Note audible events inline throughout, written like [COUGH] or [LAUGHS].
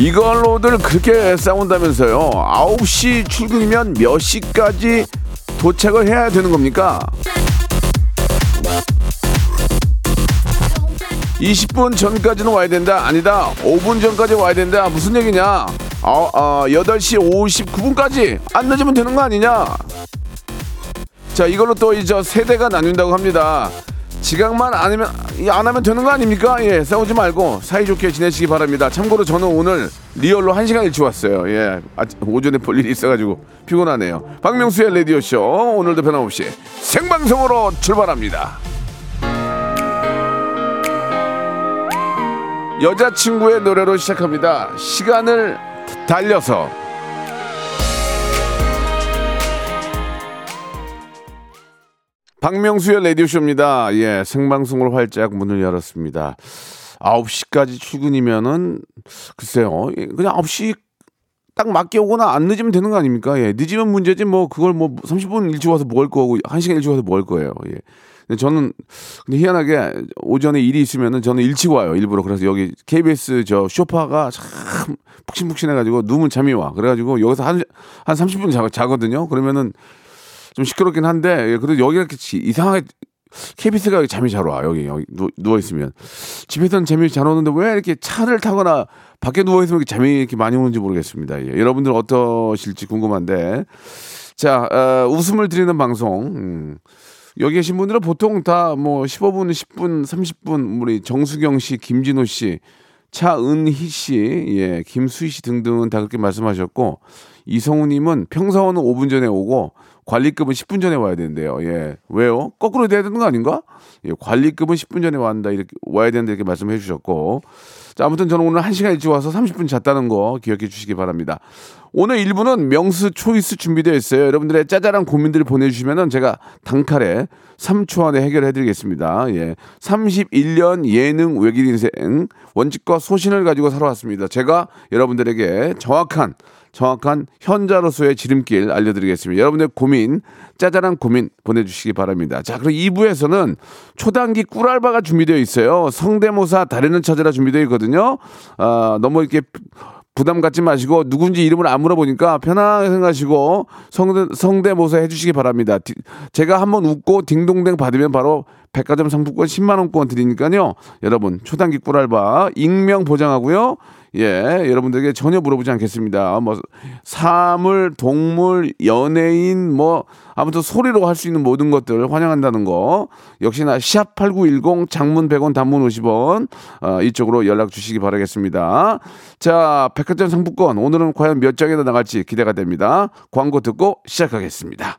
이걸로들 그렇게 싸운다면서요. 9시 출근이면 몇 시까지 도착을 해야 되는 겁니까? 20분 전까지는 와야 된다. 아니다. 5분 전까지 와야 된다. 무슨 얘기냐? 어, 어, 8시 59분까지 안 늦으면 되는 거 아니냐? 자, 이걸로 또 이제 세대가 나뉜다고 합니다. 지각만 안 하면 안 하면 되는 거 아닙니까? 예, 싸우지 말고 사이좋게 지내시기 바랍니다. 참고로 저는 오늘 리얼로 1시간 일찍 왔어요. 예. 아, 오전에 볼 일이 있어 가지고 피곤하네요. 박명수의 라디오 쇼 오늘도 변함없이 생방송으로 출발합니다. 여자친구의 노래로 시작합니다. 시간을 달려서 박명수의 라디오쇼입니다. 예, 생방송으로 활짝 문을 열었습니다. 9시까지 출근이면은, 글쎄요, 예, 그냥 9시 딱 맞게 오거나 안 늦으면 되는 거 아닙니까? 예, 늦으면 문제지, 뭐, 그걸 뭐, 30분 일찍 와서 뭐 할 거고, 1시간 일찍 와서 뭐 할 거예요. 예. 근데 저는, 근데 희한하게 오전에 일이 있으면은 저는 일찍 와요, 일부러. 그래서 여기 KBS 저 쇼파가 참 푹신푹신해 가지고 누우면 잠이 와. 그래 가지고 여기서 한, 한 30분 자, 자거든요. 그러면은 좀 시끄럽긴 한데 예, 그래도 여기가 이렇게 지- 이상하게 KBS가 잠이 잘 와. 여기 여기 누, 누워 있으면 집에서는 잠이 잘 오는데 왜 이렇게 차를 타거나 밖에 누워 있으면 이렇게 잠이 이렇게 많이 오는지 모르겠습니다. 예, 여러분들 어떠실지 궁금한데 자 어, 웃음을 드리는 방송. 음. 여기 계신 분들은 보통 다 뭐 15분, 10분, 30분 우리 정수경 씨, 김진호 씨, 차은희 씨, 예, 김수희 씨 등등은 다 그렇게 말씀하셨고 이성우님은 평소는 5분 전에 오고 관리급은 10분 전에 와야 된대요. 예, 왜요? 거꾸로 돼야 되는 거 아닌가? 예, 관리급은 10분 전에 와야 이렇게 와야 된다 이렇게 말씀해 주셨고. 자, 아무튼 저는 오늘 1시간 일찍 와서 30분 잤다는 거 기억해 주시기 바랍니다. 오늘 1부는 명수 초이스 준비되어 있어요. 여러분들의 짜잘한 고민들을 보내주시면은 제가 단칼에 3초 안에 해결해 드리겠습니다. 예. 31년 예능 외길 인생 원칙과 소신을 가지고 살아왔습니다. 제가 여러분들에게 정확한 정확한 현자로서의 지름길 알려드리겠습니다. 여러분의 고민, 짜잘한 고민 보내주시기 바랍니다. 자, 그리고 2부에서는 초단기 꿀알바가 준비되어 있어요. 성대모사 달인을 찾으라 준비되어 있거든요. 아, 너무 이렇게 부담 갖지 마시고 누군지 이름을 안 물어보니까 편하게 생각하시고 성대, 성대모사 해주시기 바랍니다. 디- 제가 한번 웃고 딩동댕 받으면 바로 백화점 상품권 10만 원권 드리니까요. 여러분 초단기 꿀알바 익명 보장하고요. 예, 여러분들에게 전혀 물어보지 않겠습니다. 뭐 사물, 동물, 연예인 뭐 아무튼 소리로 할 수 있는 모든 것들 환영한다는 거. 역시나 샵 8910 장문 100원 단문 50원 어, 이쪽으로 연락 주시기 바라겠습니다. 자, 백화점 상품권 오늘은 과연 몇 장이나 나갈지 기대가 됩니다. 광고 듣고 시작하겠습니다.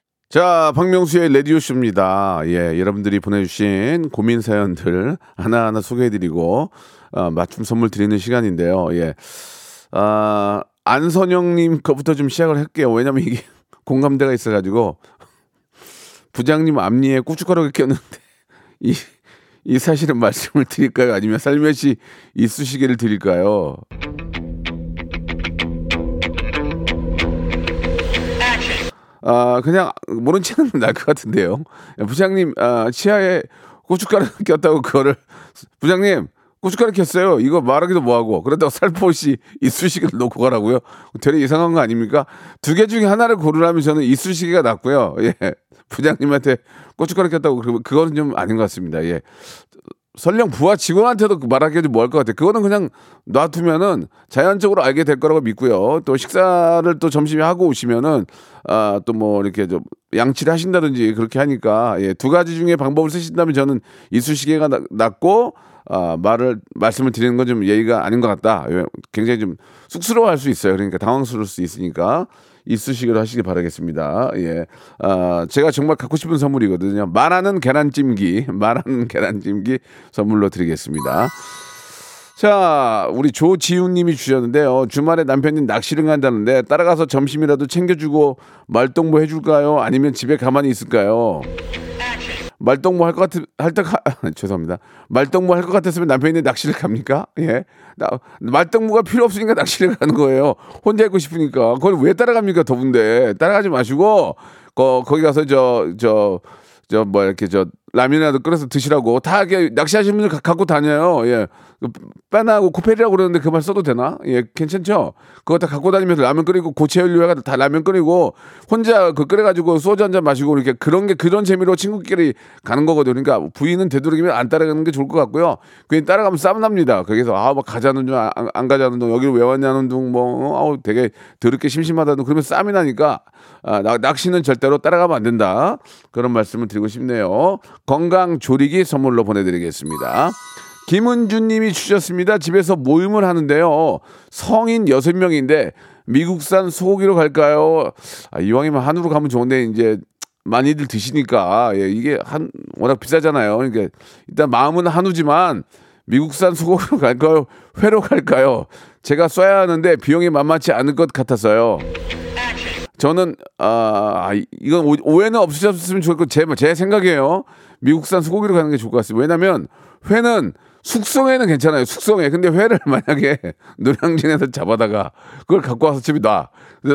자, 박명수의 라디오쇼입니다. 예, 여러분들이 보내주신 고민 사연들 하나하나 소개해드리고, 어, 맞춤 선물 드리는 시간인데요. 예. 아, 안선영님 거부터 좀 시작을 할게요. 왜냐면 이게 [LAUGHS] 공감대가 있어가지고, [LAUGHS] 부장님 앞니에 고춧가루가 꼈는데, [LAUGHS] 이, 이 사실은 말씀을 드릴까요? 아니면 살며시 이쑤시개를 드릴까요? 아 그냥 모른 체는 [LAUGHS] 날 것 같은데요. 부장님 아, 치아에 고춧가루 [LAUGHS] 꼈다고 그거를 [LAUGHS] 부장님 고춧가루 꼈어요. 이거 말하기도 뭐하고 그러다가 살포시 이쑤시개를 놓고 가라고요. 되게 이상한 거 아닙니까? 두 개 중에 하나를 고르라면 저는 이쑤시개가 낫고요. 예 부장님한테 고춧가루 꼈다고 그- 그거는 좀 아닌 것 같습니다. 예 설령 부하 직원한테도 말하기도 뭐할 것 같아요. 그거는 그냥 놔두면은 자연적으로 알게 될 거라고 믿고요. 또 식사를 또 점심에 하고 오시면은 아 또 뭐 이렇게 좀 양치를 하신다든지 그렇게 하니까 예, 두 가지 중에 방법을 쓰신다면 저는 이쑤시개가 나- 낫고 아 말을 말씀을 드리는 건 좀 예의가 아닌 것 같다. 예, 굉장히 좀 쑥스러워할 수 있어요. 그러니까 당황스러울 수 있으니까 이쑤시개로 하시기 바라겠습니다. 예. 아, 제가 정말 갖고 싶은 선물이거든요. 말하는 계란찜기, [LAUGHS] 말하는 계란찜기 선물로 드리겠습니다. 자, 우리 조지훈 님이 주셨는데요. 주말에 남편이 낚시를 간다는데 따라가서 점심이라도 챙겨주고 말동무 해줄까요? 아니면 집에 가만히 있을까요? 말동무 할 것 같은 할때 [LAUGHS] 죄송합니다. 말동무 할 것 같았으면 남편이 낚시를 갑니까? 예. 나, 말동무가 필요 없으니까 낚시를 가는 거예요. 혼자 있고 싶으니까. 그걸 왜 따라갑니까? 더운데. 따라가지 마시고 거, 거기 가서 저 저 저 뭐 이렇게 저 라면이라도 끓여서 드시라고 다 이렇게 낚시하시는 분들 가- 갖고 다녀요. 예. 그 빼나고 코펠이라고 그러는데 그 말 써도 되나? 예, 괜찮죠? 그거 다 갖고 다니면서 라면 끓이고 고체 연료 해가지고 다 라면 끓이고 혼자 그 끓여가지고 소주 한 잔 마시고 이렇게 그런 게 그런 재미로 친구끼리 가는 거거든요. 그러니까 부인은 되도록이면 안 따라가는 게 좋을 것 같고요. 괜히 따라가면 싸움 납니다. 거기서 아, 뭐 가자는 중, 안, 안 가자는 중, 여기를 왜 왔냐는 둥, 뭐, 아우 되게 더럽게 심심하다는 그러면 싸움이 나니까 아, 나- 낚시는 절대로 따라가면 안 된다. 그런 말씀을 드리고 싶네요. 건강 조리기 선물로 보내드리겠습니다. 김은주 님이 주셨습니다. 집에서 모임을 하는데요. 성인 여섯 명인데 미국산 소고기로 갈까요? 아, 이왕이면 한우로 가면 좋은데 이제 많이들 드시니까 예, 이게 한 워낙 비싸잖아요. 그러니까 일단 마음은 한우지만 미국산 소고기로 갈까요? 회로 갈까요? 제가 써야 하는데 비용이 만만치 않을 것 같아서요. 저는 아 이- 이건 오- 오해는 없으셨으면 좋을 것제 제 생각이에요. 미국산 소고기로 가는 게 좋을 것 같습니다. 왜냐하면 회는 숙성에는 괜찮아요. 숙성에 근데 회를 [LAUGHS] 만약에 노량진에서 잡아다가 그걸 갖고 와서 집에 놔.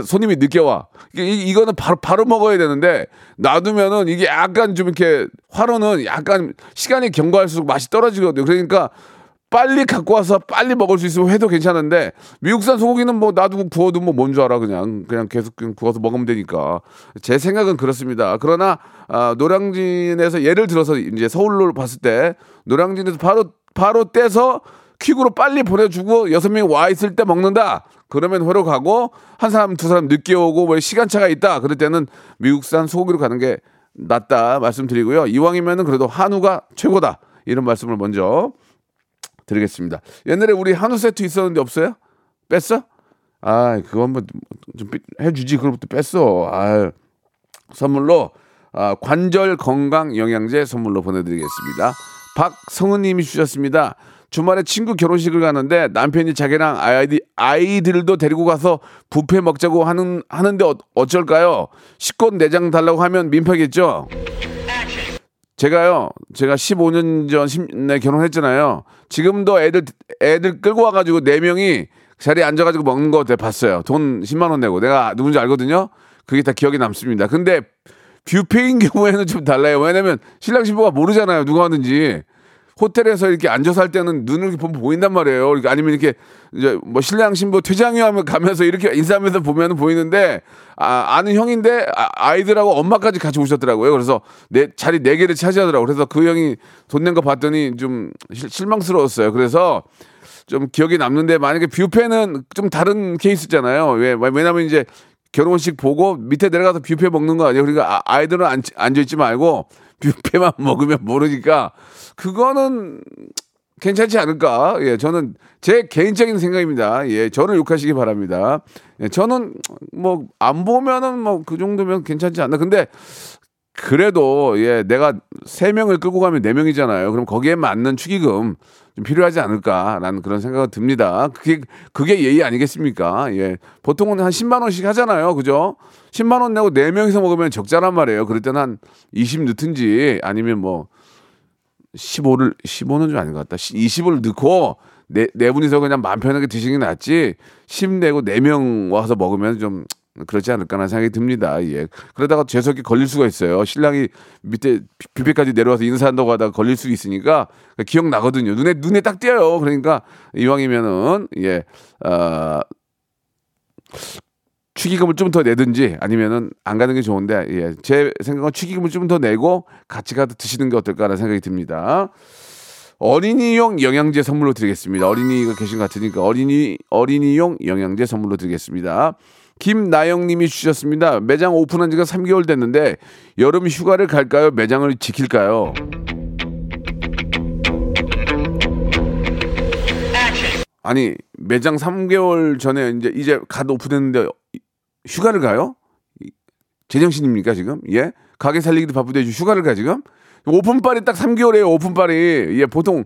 손님이 늦게 와. 이- 이거는 바로 바로 먹어야 되는데 놔두면은 이게 약간 좀 이렇게 화로는 약간 시간이 경과할수록 맛이 떨어지거든요. 그러니까 빨리 갖고 와서 빨리 먹을 수 있으면 회도 괜찮은데 미국산 소고기는 뭐 놔두고 구워도 뭐 뭔 줄 알아 그냥 그냥 계속 그냥 구워서 먹으면 되니까 제 생각은 그렇습니다. 그러나 아, 노량진에서 예를 들어서 이제 서울로 봤을 때 노량진에서 바로 바로 떼서 퀵으로 빨리 보내주고 여섯 명이 와 있을 때 먹는다. 그러면 회로 가고 한 사람 두 사람 늦게 오고 뭐 시간차가 있다. 그럴 때는 미국산 소고기로 가는 게 낫다 말씀드리고요. 이왕이면은 그래도 한우가 최고다. 이런 말씀을 먼저 드리겠습니다. 옛날에 우리 한우 세트 있었는데 없어요? 뺐어? 아, 그거 한번 좀 삐- 해주지. 그럼부터 뺐어. 아, 선물로 아, 관절 건강 영양제 선물로 보내드리겠습니다. 박성은님이 주셨습니다. 주말에 친구 결혼식을 가는데 남편이 자기랑 아이디, 아이들도 데리고 가서 뷔페 먹자고 하는 하는데 어, 어쩔까요? 식권 내장 달라고 하면 민폐겠죠? 제가요, 제가 15년 전 10내 결혼했잖아요. 지금도 애들, 애들 끌고 와가지고 4명이 자리에 앉아가지고 먹는 거 봤어요. 돈 10만원 내고. 내가 누군지 알거든요? 그게 다 기억에 남습니다. 근데 뷔페인 [LAUGHS] 경우에는 좀 달라요. 왜냐면 신랑 신부가 모르잖아요. 누가 왔는지. 호텔에서 이렇게 앉아서 할 때는 눈을 이렇게 보면 보인단 말이에요. 이렇게 아니면 이렇게 이제 뭐 신랑 신부 퇴장이 하면 가면서 이렇게 인사하면서 보면 보이는데 아, 아는 형인데 아, 이들하고 엄마까지 같이 오셨더라고요. 그래서 내 자리 네 개를 차지하더라고요. 그래서 그 형이 돈 낸 거 봤더니 좀 실- 실망스러웠어요. 그래서 좀 기억에 남는데 만약에 뷔페는 좀 다른 케이스잖아요. 왜 왜냐면 이제 결혼식 보고 밑에 내려가서 뷔페 먹는 거 아니에요. 그러니까 아- 아이들은 앉, 앉아있지 말고 뷔페만 [LAUGHS] 먹으면 모르니까 그거는 괜찮지 않을까? 예, 저는 제 개인적인 생각입니다. 예, 저를 욕하시기 바랍니다. 예, 저는 뭐 안 보면은 뭐 그 정도면 괜찮지 않나. 근데 그래도 예, 내가 세 명을 끌고 가면 네 명이잖아요. 그럼 거기에 맞는 축의금 좀 필요하지 않을까라는 그런 생각이 듭니다. 그게 그게 예의 아니겠습니까? 예. 보통은 한 10만 원씩 하잖아요. 그죠? 10만 원 내고 네 명이서 먹으면 적자란 말이에요. 그럴 때는 한20 넣든지 아니면 뭐 15를 15는 좀 아닌 것 같다. 20을 넣고 네, 네 분이서 그냥 마음 편하게 드시는 게 낫지. 10 내고 네 명 와서 먹으면 좀 그렇지 않을까라는 생각이 듭니다. 예. 그러다가 재석이 걸릴 수가 있어요. 신랑이 밑에 뷔- 뷔페까지 내려와서 인사한다고 하다가 걸릴 수 있으니까 기억 나거든요. 눈에 눈에 딱 띄어요. 그러니까 이왕이면은 예. 어, 축의금을 좀 더 내든지 아니면은 안 가는 게 좋은데 예. 제 생각은 축의금을 좀 더 내고 같이 가서 드시는 게 어떨까라는 생각이 듭니다. 어린이용 영양제 선물로 드리겠습니다. 어린이가 계신 것 같으니까 어린이 어린이용 영양제 선물로 드리겠습니다. 김나영님이 주셨습니다. 매장 오픈한 지가 3개월 됐는데 여름 휴가를 갈까요? 매장을 지킬까요? 아니 매장 3개월 전에 이제 이제 갓 오픈했는데 휴가를 가요? 이- 제정신입니까 지금? 예? 가게 살리기도 바쁜데 휴가를 가 지금? 오픈빨이 딱 3개월이에요 오픈빨이 예 보통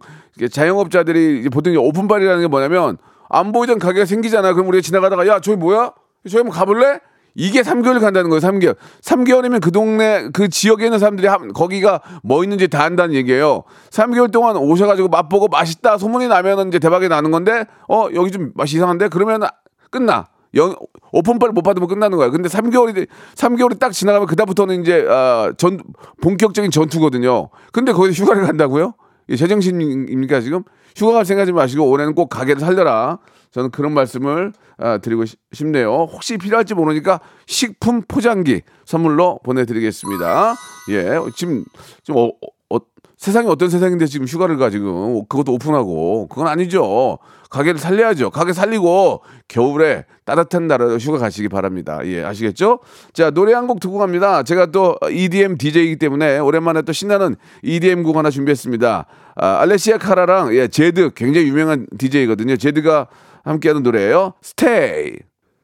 자영업자들이 보통 오픈빨이라는 게 뭐냐면 안 보이던 가게가 생기잖아 그럼 우리가 지나가다가 야 저기 뭐야? 저기 한번 가볼래? 이게 3개월 간다는 거예요 3개월 3개월이면 그 동네 그 지역에 있는 사람들이 한, 거기가 뭐 있는지 다 안다는 얘기예요 3개월 동안 오셔가지고 맛보고 맛있다 소문이 나면은 이제 대박이 나는 건데 어 여기 좀 맛이 이상한데 그러면 끝나 영, 오픈빨 못 받으면 끝나는 거야. 근데 3개월이 3개월이 딱 지나가면 그다음부터는 이제 아, 전 본격적인 전투거든요. 근데 거기서 휴가를 간다고요? 이 제정신입니까 지금? 휴가 갈 생각하지 마시고 올해는 꼭 가게를 살려라. 저는 그런 말씀을 아, 드리고 싶- 싶네요. 혹시 필요할지 모르니까 식품 포장기 선물로 보내드리겠습니다. 예, 지금 지금 어, 어, 세상이 어떤 세상인데 지금 휴가를 가 지금 그것도 오픈하고 그건 아니죠. 가게를 살려야죠. 가게 살리고 겨울에 따뜻한 나라로 휴가 가시기 바랍니다. 예, 아시겠죠? 자, 노래 한 곡 듣고 갑니다. 제가 또 EDM DJ이기 때문에 오랜만에 또 신나는 EDM 곡 하나 준비했습니다. 아, 알레시아 카라랑 예, 제드 굉장히 유명한 DJ거든요. 제드가 함께하는 노래예요. 스테이.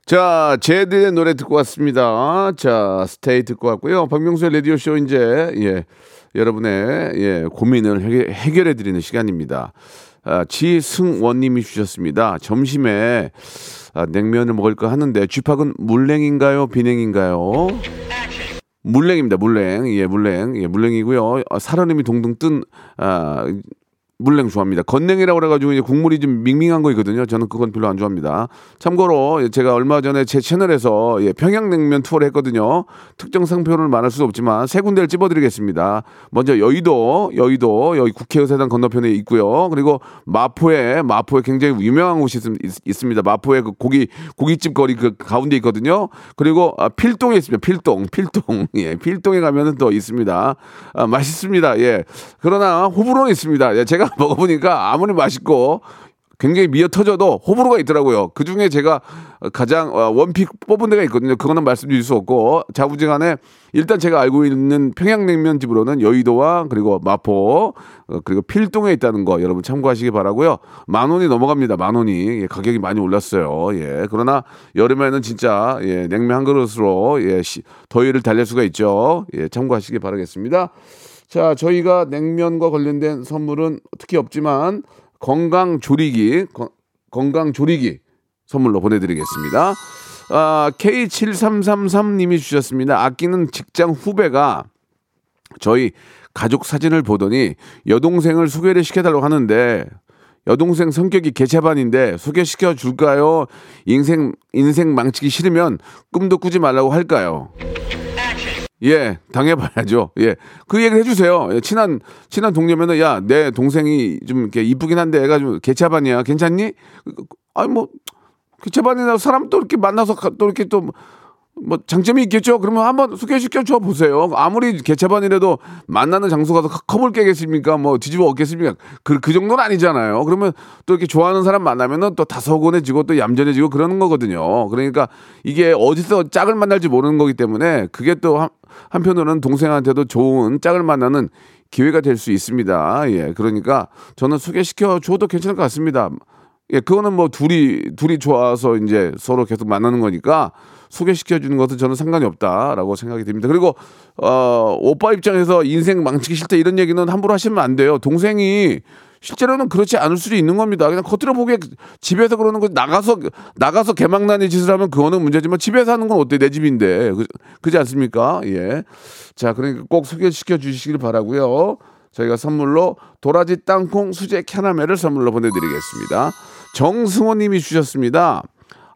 자, 제드의 노래 듣고 왔습니다. 자, 스테이 듣고 왔고요. 박명수의 라디오 쇼 이제 예, 여러분의 예, 고민을 해결해 드리는 시간입니다. 아, 지승원님이 주셨습니다. 점심에 아, 냉면을 먹을까 하는데 쥐팍은 물냉인가요, 비냉인가요? 물냉입니다. 물냉. 예, 물냉. 예, 물냉이고요. 아, 살얼음이 동동 뜬 아, 물냉 좋아합니다. 건냉이라고 그래가지고 이제 국물이 좀 밍밍한 거 있거든요. 저는 그건 별로 안 좋아합니다. 참고로 제가 얼마 전에 제 채널에서 예, 평양냉면 투어를 했거든요. 특정 상표를 말할 수 없지만 세 군데를 찝어드리겠습니다. 먼저 여의도, 여의도 여기 국회의사당 건너편에 있고요. 그리고 마포에 마포에 굉장히 유명한 곳이 있, 습니다 마포에 그 고기 고깃집 거리 그 가운데 있거든요. 그리고 아, 필동에 있습니다. 필동, 필동, [LAUGHS] 예, 필동에 가면은 또 있습니다. 아, 맛있습니다. 예. 그러나 호불호는 있습니다. 예, 제가 [LAUGHS] 먹어보니까 아무리 맛있고 굉장히 미어 터져도 호불호가 있더라고요. 그 중에 제가 가장 어, 원픽 뽑은 데가 있거든요. 그거는 말씀드릴 수 없고 자부지간에 일단 제가 알고 있는 평양냉면 집으로는 여의도와 그리고 마포 어, 그리고 필동에 있다는 거 여러분 참고하시기 바라고요. 만 원이 넘어갑니다. 만 원이 예, 가격이 많이 올랐어요. 예 그러나 여름에는 진짜 예, 냉면 한 그릇으로 예, 시, 더위를 달랠 수가 있죠. 예 참고하시기 바라겠습니다. 자, 저희가 냉면과 관련된 선물은 특히 없지만 건강 조리기, 거- 건강 조리기 선물로 보내드리겠습니다. 아, K7333님이 주셨습니다. 아끼는 직장 후배가 저희 가족 사진을 보더니 여동생을 소개를 시켜달라고 하는데 여동생 성격이 개차반인데 소개시켜 줄까요? 인생 인생 망치기 싫으면 꿈도 꾸지 말라고 할까요? 예, 당해봐야죠. 예, 그 얘기를 해주세요. 예, 친한 친한 동료면은 야, 내 동생이 좀 이렇게 이쁘긴 한데 애가 좀 개차반이야. 괜찮니? 아니 뭐 개차반이나 사람 또 이렇게 만나서 가- 또 이렇게 또 뭐 장점이 있겠죠. 그러면 한번 소개시켜 줘 보세요. 아무리 개차반이라도 만나는 장소 가서 커- 컵을 깨겠습니까? 뭐 뒤집어 엎겠습니까? 그, 그 정도는 아니잖아요. 그러면 또 이렇게 좋아하는 사람 만나면은 또 다소곤해지고 또 얌전해지고 그러는 거거든요. 그러니까 이게 어디서 짝을 만날지 모르는 거기 때문에 그게 또 한, 한편으로는 동생한테도 좋은 짝을 만나는 기회가 될 수 있습니다. 예. 그러니까 저는 소개시켜 줘도 괜찮을 것 같습니다. 예, 그거는 뭐 둘이 둘이 좋아서 이제 서로 계속 만나는 거니까 소개시켜 주는 것은 저는 상관이 없다라고 생각이 듭니다. 그리고 어 오빠 입장에서 인생 망치기 싫다 이런 얘기는 함부로 하시면 안 돼요. 동생이 실제로는 그렇지 않을 수도 있는 겁니다. 그냥 겉으로 보기에 집에서 그러는 거 나가서 나가서 개망난의 짓을 하면 그거는 문제지만 집에서 하는 건 어때 내 집인데 그, 그지 않습니까? 예. 자 그러니까 꼭 소개시켜 주시길 바라고요. 저희가 선물로 도라지 땅콩 수제 캐나멜을 선물로 보내드리겠습니다. 정승호님이 주셨습니다.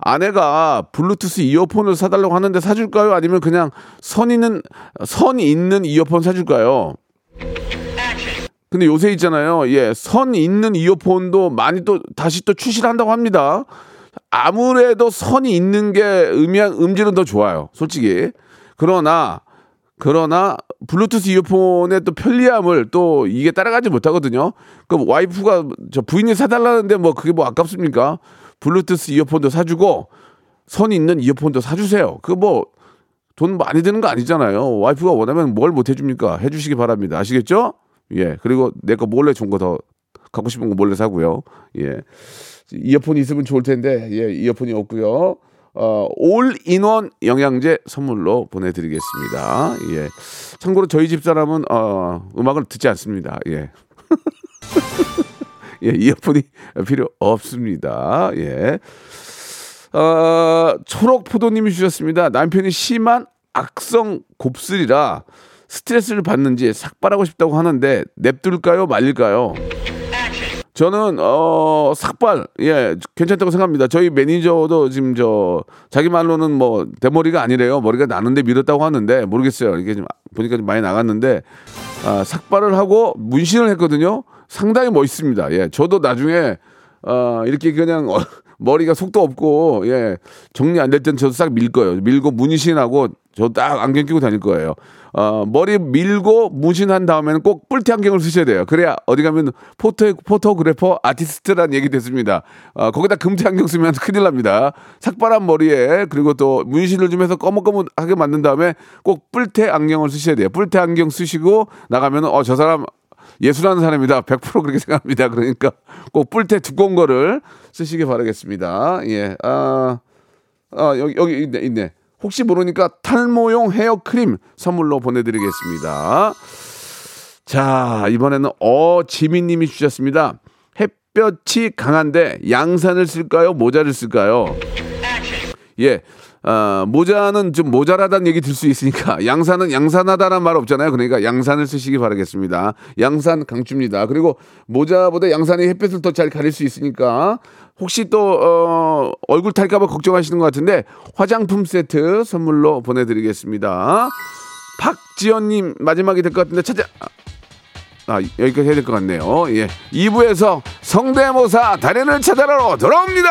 아내가 블루투스 이어폰을 사달라고 하는데 사줄까요? 아니면 그냥 선 있는 선 있는 이어폰 사줄까요? 근데 요새 있잖아요. 예, 선 있는 이어폰도 많이 또 다시 또 출시를 한다고 합니다. 아무래도 선이 있는 게 음향 음질은 더 좋아요. 솔직히. 그러나 그러나 블루투스 이어폰의 또 편리함을 또 이게 따라가지 못하거든요. 그 와이프가 저 부인이 사달라는데 뭐 그게 뭐 아깝습니까? 블루투스 이어폰도 사주고 선 있는 이어폰도 사주세요. 그 뭐 돈 많이 드는 거 아니잖아요. 와이프가 원하면 뭘 못 해줍니까? 해주시기 바랍니다. 아시겠죠? 예. 그리고 내 거 몰래 좋은 거더 갖고 싶은 거 몰래 사고요. 예. 이어폰이 있으면 좋을 텐데 예, 이어폰이 없고요. 어, 올인원 영양제 선물로 보내드리겠습니다. 예. 참고로 저희 집 사람은 어, 음악을 듣지 않습니다. 예. [LAUGHS] 예, 이어폰이 필요 없습니다. 예. 어, 초록포도님이 주셨습니다. 남편이 심한 악성 곱슬이라 스트레스를 받는지 삭발하고 싶다고 하는데 냅둘까요 말릴까요? 저는 어 삭발 예 괜찮다고 생각합니다. 저희 매니저도 지금 저 자기 말로는 뭐 대머리가 아니래요. 머리가 나는데 밀었다고 하는데 모르겠어요. 이게 좀 보니까 좀 많이 나갔는데 아, 삭발을 하고 문신을 했거든요. 상당히 멋있습니다. 예, 저도 나중에 어 이렇게 그냥 어, [LAUGHS] 머리가 속도 없고 예 정리 안 될 땐 저도 싹 밀 거예요. 밀고 문신하고 저 딱 안경 끼고 다닐 거예요. 어 머리 밀고 문신한 다음에는 꼭 뿔테 안경을 쓰셔야 돼요. 그래야 어디 가면 photo photographer 아티스트란 얘기 됐습니다. 어 거기다 금태 안경 쓰면 [LAUGHS] 큰일 납니다. 삭발한 머리에 그리고 또 문신을 좀 해서 꺼뭇꺼뭇하게 만든 다음에 꼭 뿔테 안경을 쓰셔야 돼요. 뿔테 안경 쓰시고 나가면 어 저 사람 예술하는 사람이다. 100% 그렇게 생각합니다. 그러니까 꼭 뿔테 두꺼운 거를 쓰시기 바라겠습니다. 예. 아, 아 여기, 여기 있네, 있네. 혹시 모르니까 탈모용 헤어 크림 선물로 보내드리겠습니다. 자, 이번에는 어지민님이 주셨습니다. 햇볕이 강한데 양산을 쓸까요? 모자를 쓸까요? 예. 아, 모자는 좀 모자라다는 얘기 들 수 있으니까 [LAUGHS] 양산은 양산하다란 말 없잖아요. 그러니까 양산을 쓰시기 바라겠습니다. 양산 강추입니다. 그리고 모자보다 양산이 햇볕을 더 잘 가릴 수 있으니까 혹시 또 어, 얼굴 탈까봐 걱정하시는 것 같은데 화장품 세트 선물로 보내드리겠습니다. 박지연님 마지막이 될 것 같은데 찾아. 아, 여기까지 해야 될 것 같네요. 예. 2부에서 성대모사 달인을 찾아러 돌아옵니다.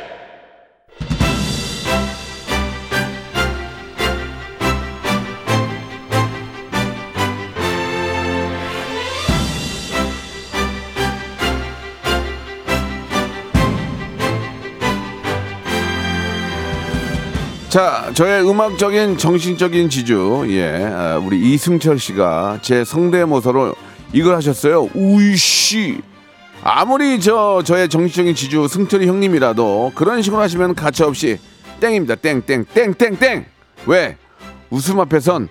자, 저의 음악적인 정신적인 지주, 예, 아, 우리 이승철 씨가 제 성대모사로 이걸 하셨어요. 우이씨. 아무리 저 저의 정신적인 지주 승철이 형님이라도 그런 식으로 하시면 가차 없이 땡입니다. 땡, 땡, 땡, 땡, 땡. 왜? 웃음 앞에선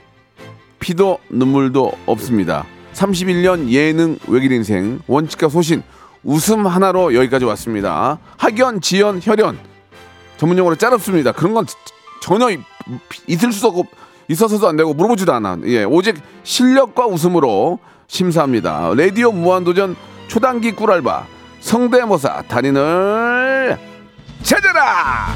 피도 눈물도 없습니다. 31년 예능 외길 인생 원칙과 소신 웃음 하나로 여기까지 왔습니다. 학연, 지연, 혈연 전문용어로 짜릅습니다. 그런 건 전혀 이- 있을 수 없고 있어서도 안 되고 물어보지도 않아. 예, 오직 실력과 웃음으로 심사합니다. 라디오 무한도전 초단기 꿀알바 성대모사 달인을 찾아라.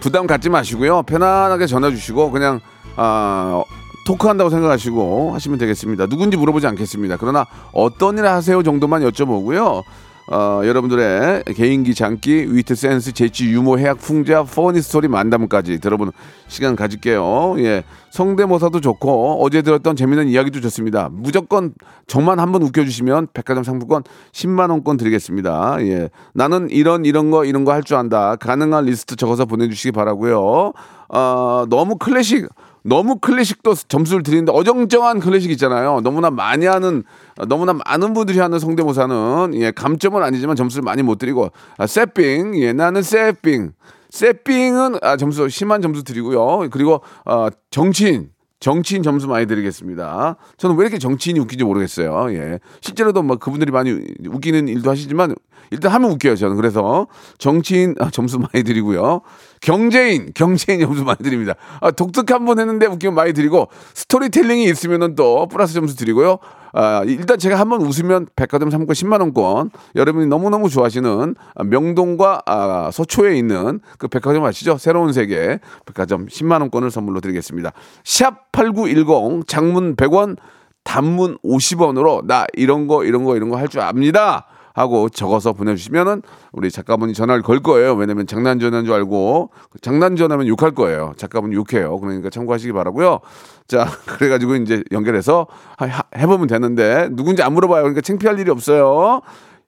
부담 갖지 마시고요. 편안하게 전화 주시고 그냥 아, 토크한다고 생각하시고 하시면 되겠습니다. 누군지 물어보지 않겠습니다. 그러나 어떤 일 하세요 정도만 여쭤보고요. 어, 여러분들의 개인기, 장기, 위트, 센스, 재치, 유머, 해학, 풍자, funny story 만담까지 들어보는 시간 가질게요. 예. 성대모사도 좋고 어제 들었던 재미있는 이야기도 좋습니다. 무조건 정말 한번 웃겨주시면 백화점 상품권 10만 원권 드리겠습니다. 예. 나는 이런 이런 거 이런 거 할 줄 안다. 가능한 리스트 적어서 보내주시기 바라고요. 어, 너무 클래식 너무 클래식도 점수를 드리는데 어정쩡한 클래식 있잖아요. 너무나 많이 하는 너무나 많은 분들이 하는 성대모사는 예, 감점은 아니지만 점수를 많이 못 드리고 아, 세핑 예, 나는 세핑 세핑은 아, 점수 심한 점수 드리고요. 그리고 어, 정치인 정치인 점수 많이 드리겠습니다. 저는 왜 이렇게 정치인이 웃긴지 모르겠어요. 예. 실제로도 뭐 그분들이 많이 웃기는 일도 하시지만 일단 하면 웃겨요. 저는 그래서 정치인 아, 점수 많이 드리고요. 경제인, 경제인 점수 많이 드립니다. 아, 독특 한 번 했는데 웃기면 많이 드리고, 스토리텔링이 있으면은 또 플러스 점수 드리고요. 아, 일단 제가 한번 웃으면 백화점 상품권 10만 원권, 여러분이 너무너무 좋아하시는 아, 명동과 아, 서초에 있는 그 백화점 아시죠? 새로운 세계 백화점 10만 원권을 선물로 드리겠습니다. 샵 8910 장문 100원, 단문 50원으로 나 이런 거, 이런 거, 이런 거 할 줄 압니다. 하고 적어서 보내주시면은 우리 작가분이 전화를 걸 거예요. 왜냐면 장난 전화인 줄 알고 장난 전화면 욕할 거예요. 작가분 욕해요. 그러니까 참고하시기 바라고요. 자 [LAUGHS] 그래가지고 이제 연결해서 하- 해보면 되는데 누군지 안 물어봐요. 그러니까 창피할 일이 없어요.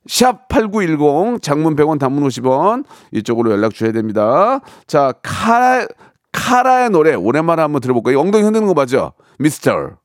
샵 8910 장문 100원 단문 50원 이쪽으로 연락 주셔야 됩니다. 자 카라 카라의 노래 오랜만에 한번 들어볼까요? 엉덩이 흔드는 거 맞죠? 미스터.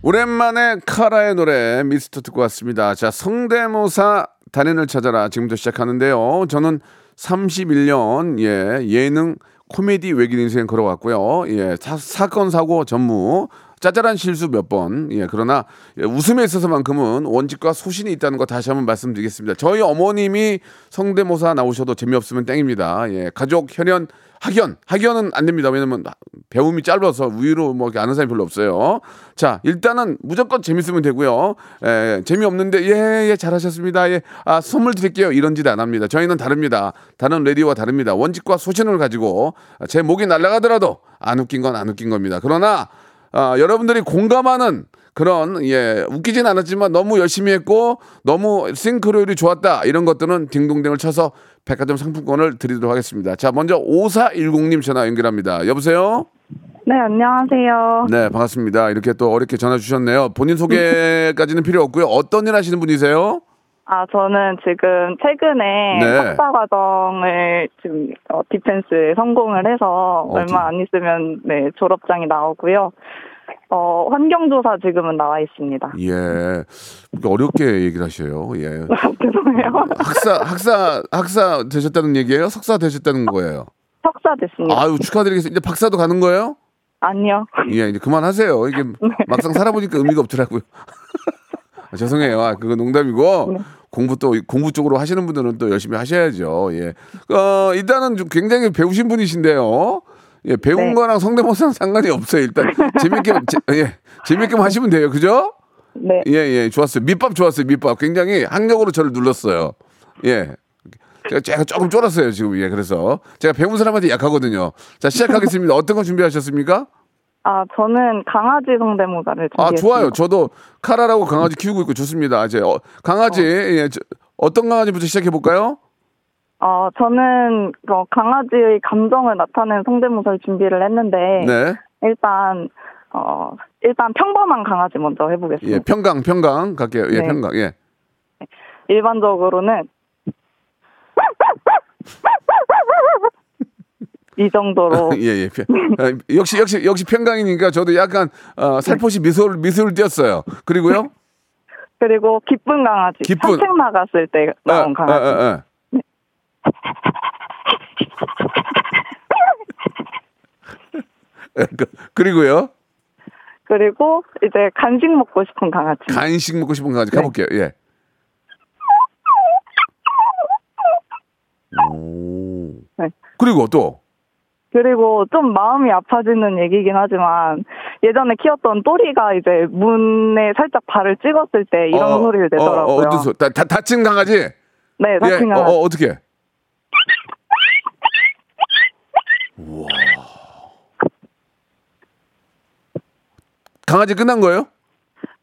오랜만에 카라의 노래 미스터 듣고 왔습니다. 자, 성대모사 단연을 찾아라 지금부터 시작하는데요. 저는 31년 예, 예능 코미디 외길 인생 걸어왔고요. 예, 사, 건 사고 전무 짜잘한 실수 몇 번. 예, 그러나 예, 웃음에 있어서만큼은 원칙과 소신이 있다는 거 다시 한번 말씀드리겠습니다. 저희 어머님이 성대모사 나오셔도 재미없으면 땡입니다. 예, 가족 혈연 학연, 학연은 안 됩니다. 왜냐면 배움이 짧아서 우유로 뭐 아는 사람이 별로 없어요. 자, 일단은 무조건 재밌으면 되고요. 에, 재미없는데 예, 예, 잘하셨습니다. 예, 아, 선물 드릴게요. 이런 짓 안 합니다. 저희는 다릅니다. 다른 레디오와 다릅니다. 원칙과 소신을 가지고 제 목이 날아가더라도 안 웃긴 건 안 웃긴 겁니다. 그러나 아, 여러분들이 공감하는 그런 예 웃기진 않았지만 너무 열심히 했고 너무 싱크로율이 좋았다 이런 것들은 딩동댕을 쳐서 백화점 상품권을 드리도록 하겠습니다. 자 먼저 5410님 전화 연결합니다. 여보세요. 네, 안녕하세요. 네 반갑습니다. 이렇게 또 어렵게 전화 주셨네요. 본인 소개까지는 필요 없고요. 어떤 일 하시는 분이세요? 아, 저는 지금 최근에 네. 석사 과정을 지금 어, 디펜스에 성공을 해서 어, 얼마 안 있으면 네, 졸업장이 나오고요. 어, 환경조사 지금은 나와 있습니다. 예 어렵게 얘기를 하셔요. 예 [LAUGHS] 죄송해요. 학사 학사 학사 되셨다는 얘기예요? 석사 되셨다는 거예요? 석사 됐습니다. 아유 축하드리겠습니다. 이제 박사도 가는 거예요? 아니요. 예, 이제 그만하세요. 이게 [LAUGHS] 막상 살아보니까 의미가 없더라고요. 아, 죄송해요. 아, 그거 농담이고 공부 또 공부 쪽으로 하시는 분들은 또 열심히 하셔야죠. 예. 어, 일단은 좀 굉장히 배우신 분이신데요. 예, 배운 네. 거랑 성대모사랑 상관이 없어요. 일단 재밌게 제, 예, 재밌게만 하시면 돼요. 그죠? 네. 예, 예, 좋았어요. 밑밥 좋았어요. 밑밥 굉장히 학력으로 저를 눌렀어요. 예. 제가, 제가 조금 쫄았어요 지금 예 그래서 제가 배운 사람한테 약하거든요. 자 시작하겠습니다. 어떤 거 준비하셨습니까? 아, 저는 강아지 성대모사를 아. 좋아요. 저도 카라라고 강아지 키우고 있고 좋습니다. 이제 어, 강아지 예, 저, 어떤 강아지부터 시작해 볼까요? 어, 저는 어, 강아지의 감정을 나타내는 성대모사를 준비를 했는데 네. 일단 어, 일단 평범한 강아지 먼저 해보겠습니다. 예 평강 평강 갈게요. 예 네. 평강 예. 일반적으로는 [LAUGHS] 이 정도로 [LAUGHS] 예, 예. 평- 아, 역시 역시 역시 평강이니까 저도 약간 어, 살포시 미소를 미소를 띄었어요. 그리고요. [LAUGHS] 그리고 기쁜 강아지 기쁜. 산책 나갔을 때 나온 아, 강아지 아, 아, 아. 그- 그리고요. 그리고 이제 간식 먹고 싶은 강아지 간식 먹고 싶은 강아지 가볼게요. 예. 오. 네. 그리고 또 그리고 좀 마음이 아파지는 얘기긴 하지만 예전에 키웠던 또리가 이제 문에 살짝 발을 찍었을 때 이런 어, 소리를 내더라고요. 어, 어, 소? 다, 다 다친 강아지? 네, 예. 다친 어, 강아지. 어, 어떻게? 강아지 끝난 거예요?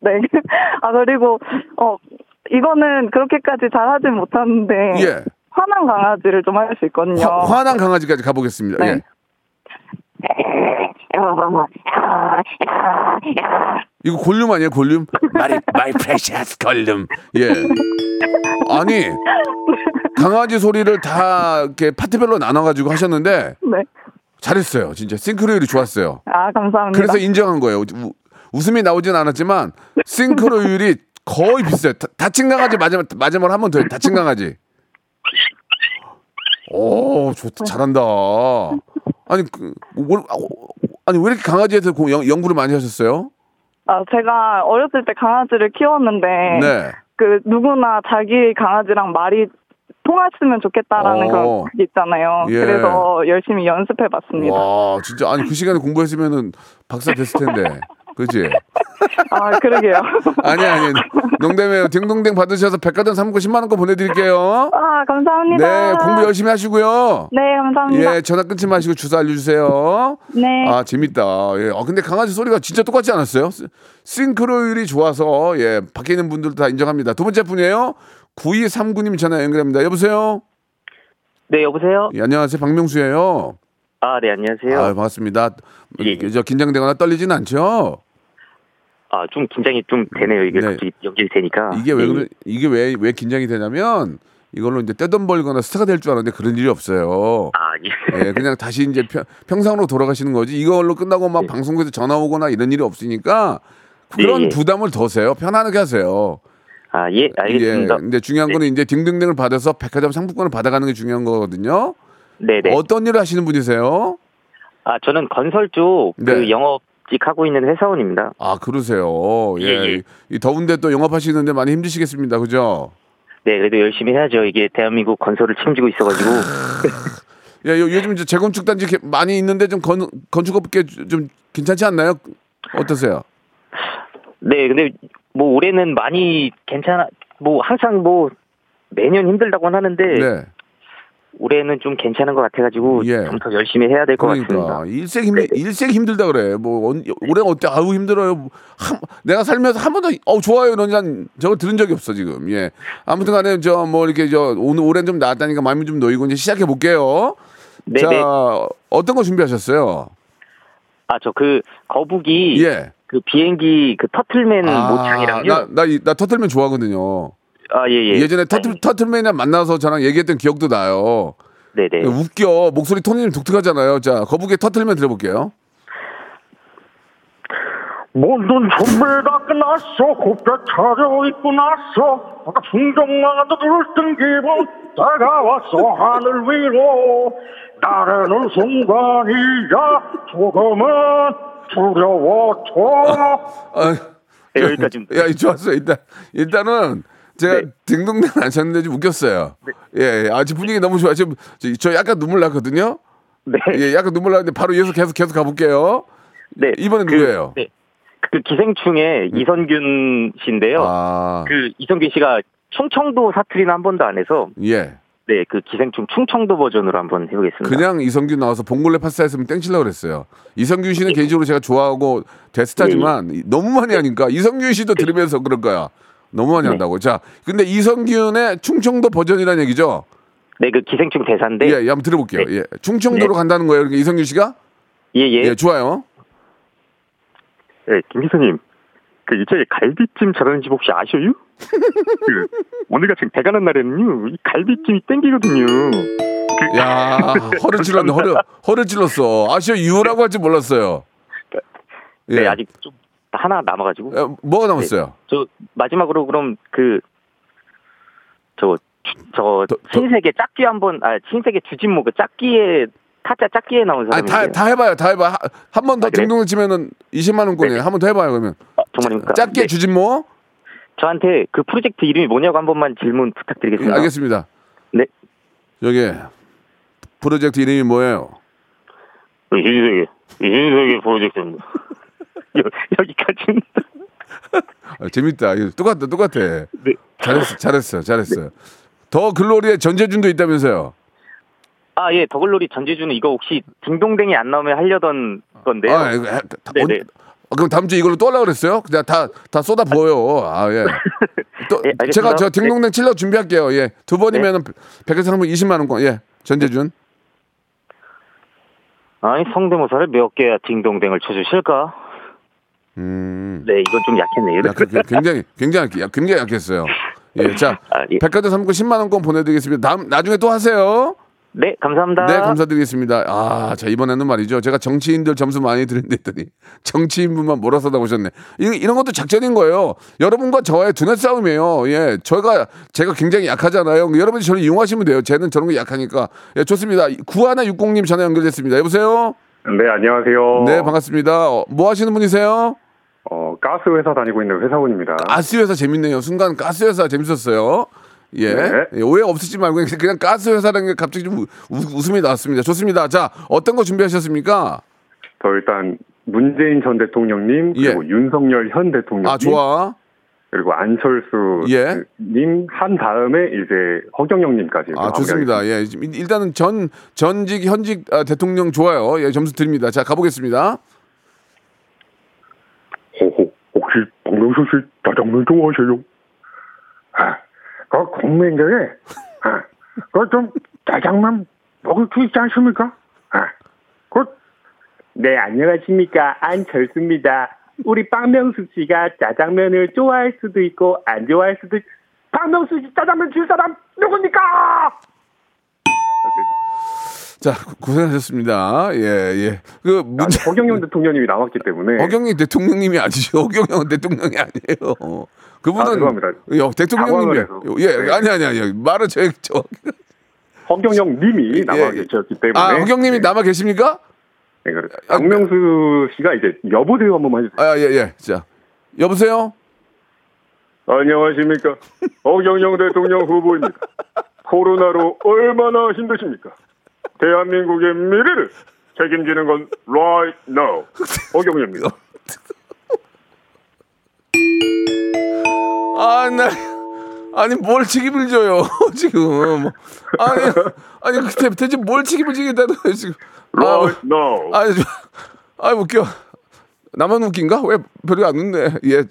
네. [LAUGHS] 아 그리고 어 이거는 그렇게까지 잘하진 못하는데 예. 화난 강아지를 좀 할 수 있거든요. 화, 화난 강아지까지 가보겠습니다. 네. 예. 이거 골룸 아니에요? 골룸? my my precious 골룸. 예. 아니 강아지 소리를 다 이렇게 파트별로 나눠가지고 하셨는데 네. 잘했어요. 진짜 싱크로율이 좋았어요. 아 감사합니다. 그래서 인정한 거예요. 우- 웃음이 나오진 않았지만 싱크로율이 거의 비슷해요. 다, 다친 강아지 마지막 마지막으로 한 번 더. 해요. 다친 강아지. 오, 좋다. 잘한다. 아니, 그, 뭘, 아, 아니 왜 이렇게 강아지에서 고- 연, 연구를 많이 하셨어요? 아 제가 어렸을 때 강아지를 키웠는데 네. 그 누구나 자기 강아지랑 말이 통했으면 좋겠다라는 어. 그런 그게 있잖아요. 예. 그래서 열심히 연습해 봤습니다. 와, 진짜 아니 그 시간에 공부했으면은 박사 됐을 텐데. [LAUGHS] 그지? 아, 그러게요. 아니 아니. 농담이에요. 딩동댕 받으셔서 백화점 상품권 10만 원 권 보내 드릴게요. 아, 감사합니다. 네, 공부 열심히 하시고요. 네, 감사합니다. 예, 전화 끊지 마시고 주소 알려 주세요. 네. 아, 재밌다. 예. 아, 근데 강아지 소리가 진짜 똑같지 않았어요? 시- 싱크로율이 좋아서 예, 밖에 있는 분들도 다 인정합니다. 두 번째 분이에요. 9239님 전화 연결합니다. 여보세요? 네, 여보세요? 예, 안녕하세요. 박명수예요. 아, 네, 안녕하세요. 아, 반갑습니다. 예, 예. 저 긴장되거나 떨리지는 않죠? 아, 좀 긴장이 좀 되네요. 이게 네. 갑자기 연결이 되니까. 이게 왜 예, 그러, 이게 왜 왜 긴장이 되냐면 이걸로 이제 떼돈 벌거나 스타가 될 줄 알았는데 그런 일이 없어요. 아, 예. 예, 그냥 다시 이제 평, 평상으로 돌아가시는 거지. 이걸로 끝나고 막 방송국에서 전화 오거나 이런 일이 없으니까 그런 예, 예. 부담을 더세요. 편안하게 하세요. 아, 예, 알겠습니다. 예. 근데 중요한 거는 이제 딩딩딩을 받아서 백화점 상품권을 받아가는 게 중요한 거거든요. 네, 네. 어떤 일을 하시는 분이세요? 아, 저는 건설 쪽그 네. 영업 직 하고 있는 회사원입니다. 아, 그러세요. 예. 예, 예. 이 더운데 또 영업하시는데 많이 힘드시겠습니다. 그죠? 네, 그래도 열심히 해야죠. 이게 대한민국 건설을 책임지고 있어가지고. [LAUGHS] 예, 요, 요즘 이제 재건축 단지 많이 있는데 좀 건, 건축업계 좀 괜찮지 않나요? 어떠세요? 네, 근데 뭐 올해는 많이 괜찮아. 뭐 항상 뭐 매년 힘들다고는 하는데 네. 올해는 좀 괜찮은 것 같아가지고 예. 좀더 열심히 해야 될것 그러니까 같습니다. 일생 힘 일생 힘들다 그래. 뭐 언- 올해 어때? 아우 힘들어요. 한, 내가 살면서 한 번도 어 좋아요 이런 난 저거 들은 적이 없어 지금. 예. 아무튼간에 저 뭐 이렇게 저 오늘 올해는 좀 나았다니까 마음이 좀 놓이고 이제 시작해 볼게요. 네, 자 네. 어떤 거 준비하셨어요? 아, 저 그 거북이 예. 그 비행기 그 터틀맨 모창이랑요. 나나 나, 나 터틀맨 좋아하거든요. 아, 예, 예. 예. 전에 터틀 터틀맨이랑 만나서 저랑 얘기했던 기억도 나요. 네, 네. 웃겨 목소리 톤이 독특하잖아요. 자 거북이 터틀맨 들어볼게요. 모든 준비가 끝났어 곱게 차려입고 났어 아까 풍경마저 들뜬 기분 다가왔어 하늘 위로 나르는 순간이야 조금은 두려워져 아, 네, 여기까지입니다. 야, 좋았어. 일단 일단은 제가 네. 딩동댕 안 쳤는데 좀 웃겼어요. 예, 아 지금 분위기 너무 좋아. 지금 저, 저 약간 눈물 났거든요. 네. 예, 약간 눈물 나는데 바로 이어서 계속 계속 가볼게요. 네. 이번엔 그, 누구예요? 네. 그 기생충의 이선균 씨인데요. 아, 그 이선균 씨가 충청도 사투리는 한 번도 안 해서 예. 네, 그 기생충 충청도 버전으로 한번 해보겠습니다. 그냥 이성균 나와서 봉골레 파스타 했으면 땡칠라 그랬어요. 이성균 씨는 개인적으로 제가 좋아하고 대스타지만 예, 너무 많이 하니까 이성균 씨도 들으면서 그럴 거야. 너무 많이 네. 한다고. 자, 근데 이성균의 충청도 버전이라는 얘기죠? 네, 그 기생충 대사인데. 예, 예, 한번 들어볼게요. 네. 예. 충청도로 네. 간다는 거예요. 그러니까 이성균 씨가? 예, 예. 예, 좋아요. 네, 김 기사님 그 이쪽에 갈비찜 잘하는 집 혹시 아셔요? 그 오늘 같은 배가 난 날에는요 이 갈비찜이 땡기거든요 그, 야, 허를 찔렀네. 허를 허를 찔렀어. 아시아 유라고 할 줄 몰랐어요. 예. 네, 아직 좀 하나 남아가지고. 어, 뭐가 남았어요? 저 마지막으로 그럼 그저 신세계 짝귀 한번 아 신세계 주진모 그 짝귀에 타짜 짝귀에 나온 아니, 사람인데 다, 다 해봐요. 다 해봐. 한 번더 아, 그래요? 등등을 치면은 20만 원권이에요. 네. 한번 더 해봐요. 그러면 아, 정말입니까? 짧게 네. 주진모. 저한테 그 프로젝트 이름이 뭐냐고 한 번만 질문 예, 부탁드리겠습니다. 알겠습니다. 네. 여기 프로젝트 이름이 뭐예요? 신세계 신세계 프로젝트입니다 [LAUGHS] 여기까지. [LAUGHS] 아, 재밌다. 똑같다. 똑같아. 네. 잘했어. 잘했어. 잘했어. 더 글로리에 전재준도 있다면서요. 아, 예, 더 글로리 전재주는 이거 혹시 딩동댕이 안 나오면 하려던 건데요. 아, 이거 해- 다- 네네. 어, 아, 그럼 다음 주에 이걸로 또 하려고 그랬어요? 그냥 다, 다 쏟아 부어요. 아, 예. [LAUGHS] 또, 예. 제가 저 딩동댕 칠려 준비할게요. 예. 두 번이면은 백화점 상품 20만원권. 예. 전재준. 아니, 성대모사를 몇 개야 딩동댕을 쳐주실까? 음. 네, 이건 좀 약했네요. 약, 그- 굉장히, 굉장히, 약- 굉장히 약했어요. 예. 자, 아, 예. 백화점 상품권 10만 원권 보내드리겠습니다. 다음, 나중에 또 하세요. 네, 감사합니다. 네, 감사드리겠습니다. 아, 자, 이번에는 말이죠. 제가 정치인들 점수 많이 드린다 했더니 [LAUGHS] 정치인분만 몰아서 나오셨네. 이, 이런 것도 작전인 거예요. 여러분과 저의 두뇌 싸움이에요. 예, 저희가, 제가 굉장히 약하잖아요. 여러분이 저를 이용하시면 돼요. 쟤는 저런 게 약하니까. 예, 좋습니다. 구하나 육공님 전화 연결됐습니다. 여보세요? 네 안녕하세요 네, 반갑습니다. 어, 뭐 하시는 분이세요? 어, 가스 회사 다니고 있는 회사원입니다 가스 회사 재밌네요. 순간 가스 회사 재밌었어요. 예. 네. 예, 오해 없으시 말고 그냥- 가스 회사라는 게 갑자기 좀 우- 우- 웃음이 나왔습니다. 좋습니다. 자, 어떤 거 준비하셨습니까? 저 일단 문재인 전 대통령님 그리고 윤석열 현 대통령님 예. 아, 좋아. 그리고 안철수 예. 님한 다음에 이제 허경영 님까지 아, 좋습니다. 예. 일단은 전 전직 현직 아, 대통령 좋아요. 예, 점수 드립니다. 자, 가보겠습니다. 호호 박명수 씨 짜장면 좋아하세요? 아, 그 국민들이 아, 그좀 짜장면 먹을 수 있지 않습니까? 아, 그 네, 안녕하십니까. 안철수입니다. 우리 박명수 씨가 짜장면을 좋아할 수도 있고, 안 좋아할 수도 있 박명수 씨 짜장면 줄 사람 누굽니까? 자, 고생하셨습니다. 예, 예. 그 문제 허경영 대통령님이 나왔기 때문에 허경영 대통령님이 아니죠. 허경영 대통령이 아니에요. 그분은 아, 죄송합니다. 여, 대통령님이 예. 네. 아니 아니 아니. 말을 저, 저 허경영 님이 남아 예. 계셨기 때문에 아, 허경 님이 남아 계십니까? 네, 그래. 박명수 씨가 이제 여보세요 한 번만 해주세요. 아, 예, 예. 자. 여보세요? 안녕하십니까. [LAUGHS] 허경영 대통령 후보입니다. 코로나로 얼마나 힘드십니까? 대한민국의 미래를 책임지는 건 right now. [LAUGHS] 허경영입니다. 아, 나 아니 뭘 책임을 져요 [LAUGHS] 지금 아니 아니 그때 대체 뭘 책임을 지겠다는 거예요 지금 right now. 아니 저, 아니 웃겨 나만 웃긴가 왜 별로 안 웃네 예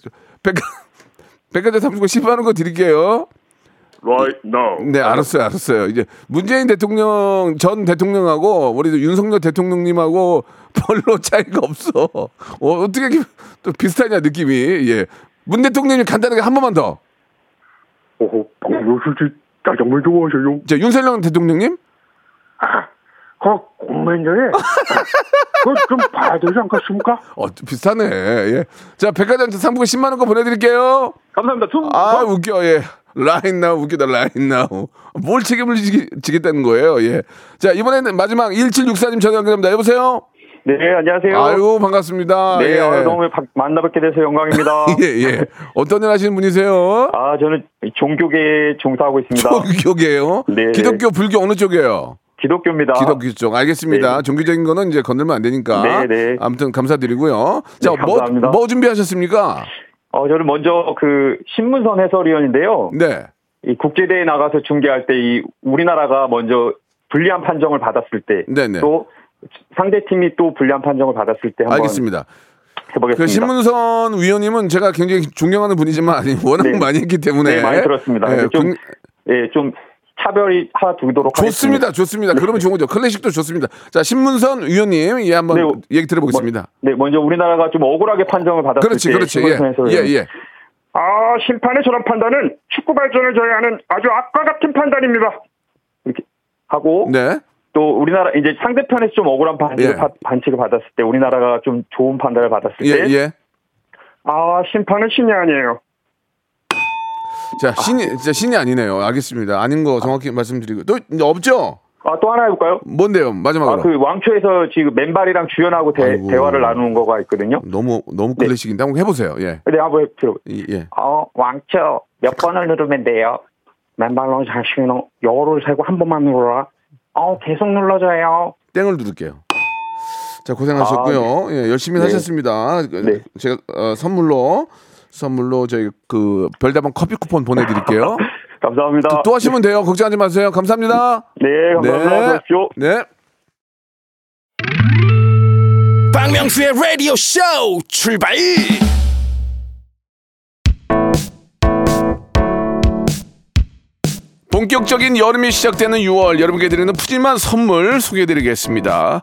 백화 백화점 상품권 10만 원거 드릴게요 right now. 네 알았어요 알았어요 이제 문재인 대통령 전 대통령하고 우리 윤석열 대통령님하고 [LAUGHS] 별로 차이가 없어 어, 어떻게 이렇게 또 비슷하냐 느낌이 예 문 대통령님 간단하게 한 번만 더 오호, 박명수 씨 짜장면 좋아하세요? 자, 윤석열 대통령님? 그 국민들이 그좀 봐야 되지 않겠습니까? 어, 비슷하네. 예. 자, 백화점 상품권 10만 원권 보내드릴게요. 감사합니다. 투, 아, 웃겨. 예. right now 웃기다 right now. 뭘 책임을 지, 지겠다는 거예요. 예. 자, 이번에는 마지막 1764님 전화 연결합니다. 여보세요? 네, 안녕하세요. 아유, 반갑습니다. 네, 예. 어, 너무 바- 만나 뵙게 돼서 영광입니다. [LAUGHS] 예, 예. 어떤 일 하시는 분이세요? 아, 저는 종교계에 종사하고 있습니다. 종교계요? 네. 기독교, 불교 어느 쪽이에요? 기독교입니다. 기독교 쪽. 알겠습니다. 네. 종교적인 거는 이제 건들면 안 되니까. 네, 네. 아무튼 감사드리고요. 자, 네, 뭐, 감사합니다. 뭐 준비하셨습니까? 어, 저는 먼저 그 신문선 해설위원인데요. 네. 이 국제대회 나가서 중계할 때 이 우리나라가 먼저 불리한 판정을 받았을 때, 네네. 또 상대 팀이 또 불리한 판정을 받았을 때 한번 알겠습니다. 해보겠습니다. 그 신문선 위원님은 제가 굉장히 존경하는 분이지만 워낙 네. 많이 했기 때문에 네, 많이 들었습니다. 예, 근데 좀, 군- 예, 좀 차별이 하나 두도록 좋습니다, 하겠습니다. 좋습니다. 그러면 좋은 거죠. 클래식도 좋습니다. 자, 신문선 위원님, 예, 한번 네, 얘기 들어보겠습니다. 네, 먼저 우리나라가 좀 억울하게 판정을 받았을 그렇지, 때 그렇지. 예, 예, 예. 아, 심판의 저런 판단은 축구 발전을 저해하는 아주 악과 같은 판단입니다. 이렇게 하고 네. 또 우리나라 이제 상대편에서 좀 억울한 반칙을, 예. 바- 반칙을 받았을 때 우리나라가 좀 좋은 판단을 받았을 예, 때 예. 아, 심판은 신이 아니에요. 자, 신이, 진짜 신이 아니네요. 알겠습니다. 아닌 거 정확히 말씀드리고. 또 이제 없죠? 아, 또 하나 해볼까요? 뭔데요? 마지막으로. 아, 그 왕초에서 지금 맨발이랑 주연하고 대, 아이고. 대화를 나누는 거가 있거든요. 너무, 너무 클래식인데. 한번 해보세요. 예. 네, 한번. 이- 예. 어, 왕초 몇 번을 누르면 돼요? 맨발로 자신은 열을 세고 한 번만 눌러라. 어, 계속 눌러줘요. 땡을 누를게요. 자 고생하셨고요. 예, 열심히 네. 하셨습니다. 그, 네. 제가 어, 선물로 선물로 저희 그 별다방 커피 쿠폰 보내드릴게요. [LAUGHS] 감사합니다. 또, 또 하시면 돼요. 걱정하지 마세요. 감사합니다. 네, 감사합니다. 네. 네. 네. 박명수의 라디오 쇼 출발 본격적인 여름이 시작되는 6월 여러분께 드리는 푸짐한 선물 소개해드리겠습니다.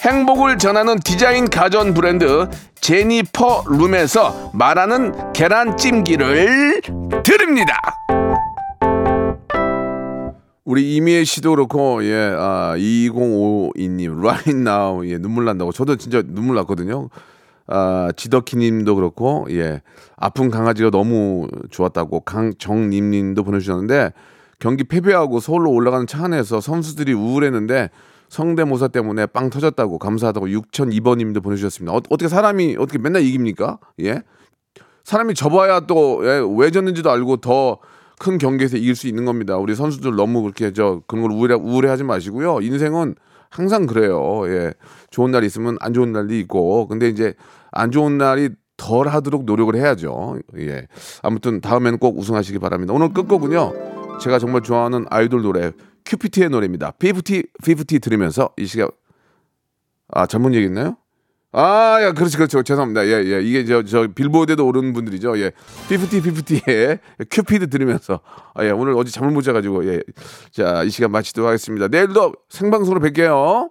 행복을 전하는 디자인 가전 브랜드 제니퍼 룸에서 말하는 계란찜기를 드립니다. 우리 이미애 씨도 그렇고 예, 아, 2052님 right now 예, 눈물 난다고 저도 진짜 눈물 났거든요. 아, 지덕희 님도 그렇고 예. 아픈 강아지가 너무 좋았다고 강정님 님도 보내 주셨는데 경기 패배하고 서울로 올라가는 차 안에서 선수들이 우울했는데 성대모사 때문에 빵 터졌다고 감사하다고 6002번 님도 보내 주셨습니다. 어, 어떻게 사람이 어떻게 맨날 이깁니까? 예. 사람이 접어야 또왜 졌는지도 알고 더 큰 경기에서 이길 수 있는 겁니다. 우리 선수들 너무 그렇게 저 그런 걸 우울해, 우울해하지 마시고요. 인생은 항상 그래요. 예. 좋은 날이 있으면 안 좋은 날이 있고. 근데 이제 안 좋은 날이 덜 하도록 노력을 해야죠. 예. 아무튼 다음에는 꼭 우승하시기 바랍니다. 오늘 끝곡은요. 제가 정말 좋아하는 아이돌 노래 큐피티의 노래입니다. 50, 50 들으면서 이 시간 아 전문 얘기 있나요? 아, 야, 그렇지, 그렇죠. 죄송합니다. 예, 예. 이게 저, 저, 빌보드에도 오르는 분들이죠. 예. 50, 50의 [LAUGHS] 큐피드 들으면서. 아, 예. 오늘 어제 잠을 못 자가지고, 예. 자, 이 시간 마치도록 하겠습니다. 내일도 생방송으로 뵐게요.